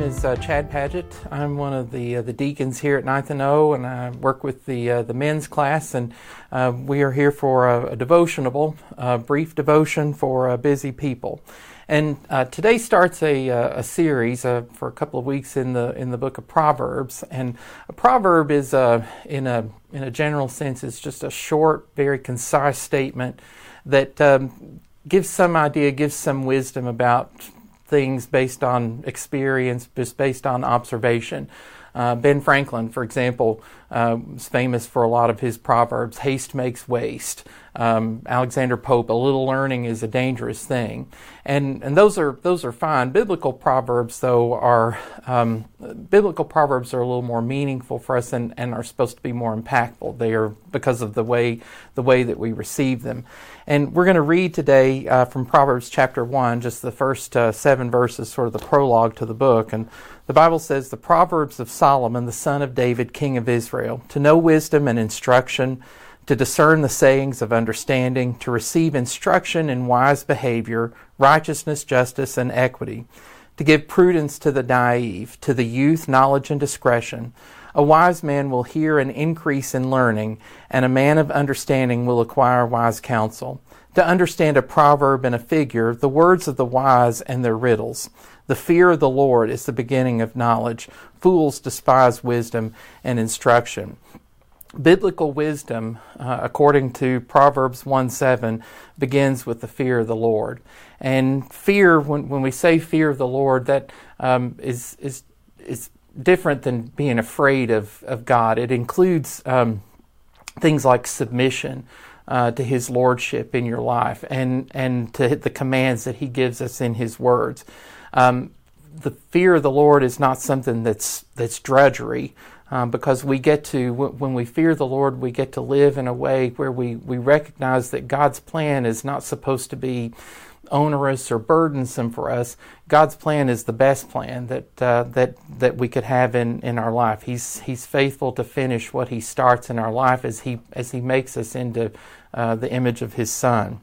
name is uh, Chad Paget. I'm one of the uh, the deacons here at Ninth and O, and I work with the uh, the men's class. And uh, we are here for a, a devotionable, a brief devotion for busy people. And uh, today starts a, uh, a series for a couple of weeks in the in the book of Proverbs. And a proverb is in a in a general sense is just a short, very concise statement that um, gives some idea, gives some wisdom about things based on experience, just based on observation. Uh, ben Franklin, for example, uh, is famous for a lot of his proverbs. Haste makes waste. Um, Alexander Pope, a little learning is a dangerous thing, and and those are those are fine. Biblical proverbs, though, are um, biblical proverbs are a little more meaningful for us and, and are supposed to be more impactful. They are because of the way the way that we receive them. And we're going to read today uh, from Proverbs chapter one, just the first uh, seven verses, sort of the prologue to the book. And the Bible says, "The Proverbs of Solomon, the son of David, king of Israel, to know wisdom and instruction." to discern the sayings of understanding, to receive instruction in wise behavior, righteousness, justice, and equity, to give prudence to the naive, to the youth knowledge and discretion. A wise man will hear an increase in learning, and a man of understanding will acquire wise counsel. To understand a proverb and a figure, the words of the wise and their riddles. The fear of the Lord is the beginning of knowledge. Fools despise wisdom and instruction biblical wisdom, uh, according to Proverbs 1 7, begins with the fear of the Lord. And fear, when, when we say fear of the Lord, that um, is is is different than being afraid of, of God. It includes um, things like submission. Uh, to his lordship in your life and, and to the commands that he gives us in his words. Um, the fear of the Lord is not something that's that's drudgery, um, because we get to, when we fear the Lord, we get to live in a way where we, we recognize that God's plan is not supposed to be onerous or burdensome for us. God's plan is the best plan that uh, that that we could have in, in our life. He's He's faithful to finish what He starts in our life as He as He makes us into uh, the image of His Son.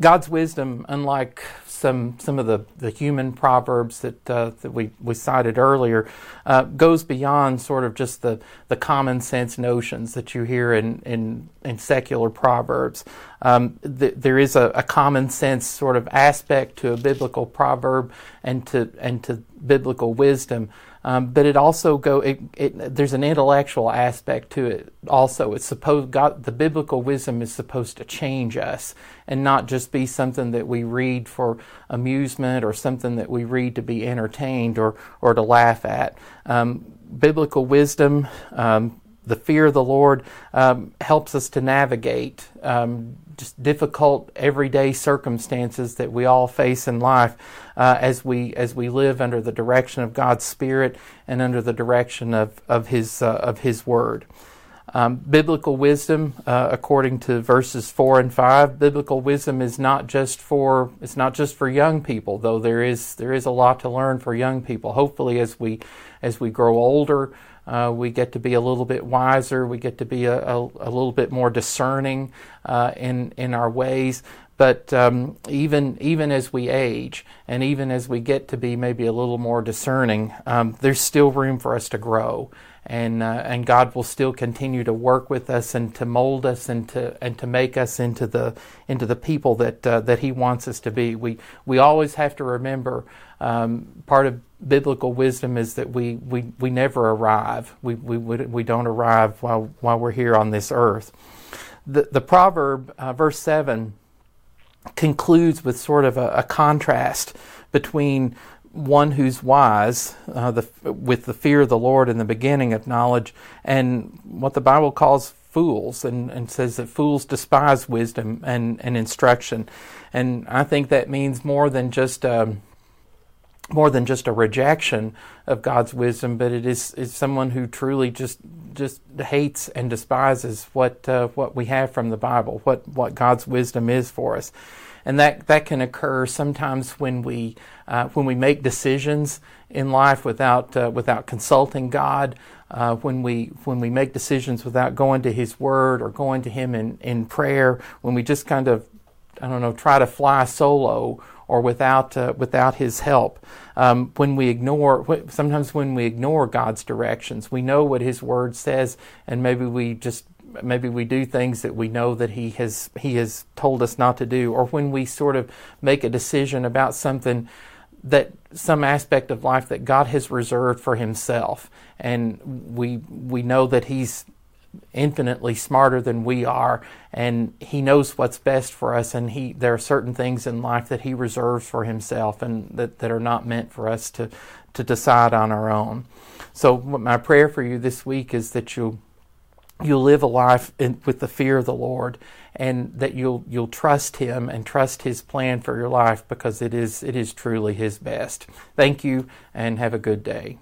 God's wisdom, unlike some some of the, the human proverbs that uh, that we, we cited earlier, uh, goes beyond sort of just the, the common sense notions that you hear in in, in secular proverbs. Um, th- there is a, a, common sense sort of aspect to a biblical proverb and to and to biblical wisdom um, but it also go it, it, there's an intellectual aspect to it also. It's supposed God the biblical wisdom is supposed to change us and not just be something that we read for amusement or something that we read to be entertained or or to laugh at. Um, biblical wisdom um, the fear of the Lord um, helps us to navigate um, just difficult everyday circumstances that we all face in life uh, as we as we live under the direction of God's Spirit and under the direction of of His uh, of His Word. Um, biblical wisdom, uh, according to verses four and five, biblical wisdom is not just for it's not just for young people, though there is there is a lot to learn for young people. Hopefully, as we as we grow older, uh, we get to be a little bit wiser. We get to be a, a, a little bit more discerning uh, in in our ways. But um, even even as we age, and even as we get to be maybe a little more discerning, um, there's still room for us to grow, and uh, and God will still continue to work with us and to mold us and to and to make us into the into the people that uh, that He wants us to be. We we always have to remember um, part of biblical wisdom is that we, we, we never arrive. We, we, we don't arrive while, while we're here on this earth. The, the proverb, uh, verse 7, concludes with sort of a, a contrast between one who's wise uh, the, with the fear of the Lord in the beginning of knowledge and what the Bible calls fools and, and says that fools despise wisdom and, and instruction. And I think that means more than just um, more than just a rejection of God's wisdom, but it is, is someone who truly just just hates and despises what uh, what we have from the Bible, what what God's wisdom is for us, and that that can occur sometimes when we uh, when we make decisions in life without uh, without consulting God. Uh, when we when we make decisions without going to His Word or going to Him in, in prayer, when we just kind of I don't know try to fly solo or without uh, without His help. Um, when we ignore, sometimes when we ignore God's directions, we know what His Word says, and maybe we just maybe we do things that we know that he has he has told us not to do or when we sort of make a decision about something that some aspect of life that God has reserved for himself and we we know that he's infinitely smarter than we are and he knows what's best for us and he there are certain things in life that he reserves for himself and that, that are not meant for us to to decide on our own so my prayer for you this week is that you'll you'll live a life in, with the fear of the Lord and that you'll you'll trust him and trust his plan for your life because it is it is truly his best. Thank you and have a good day.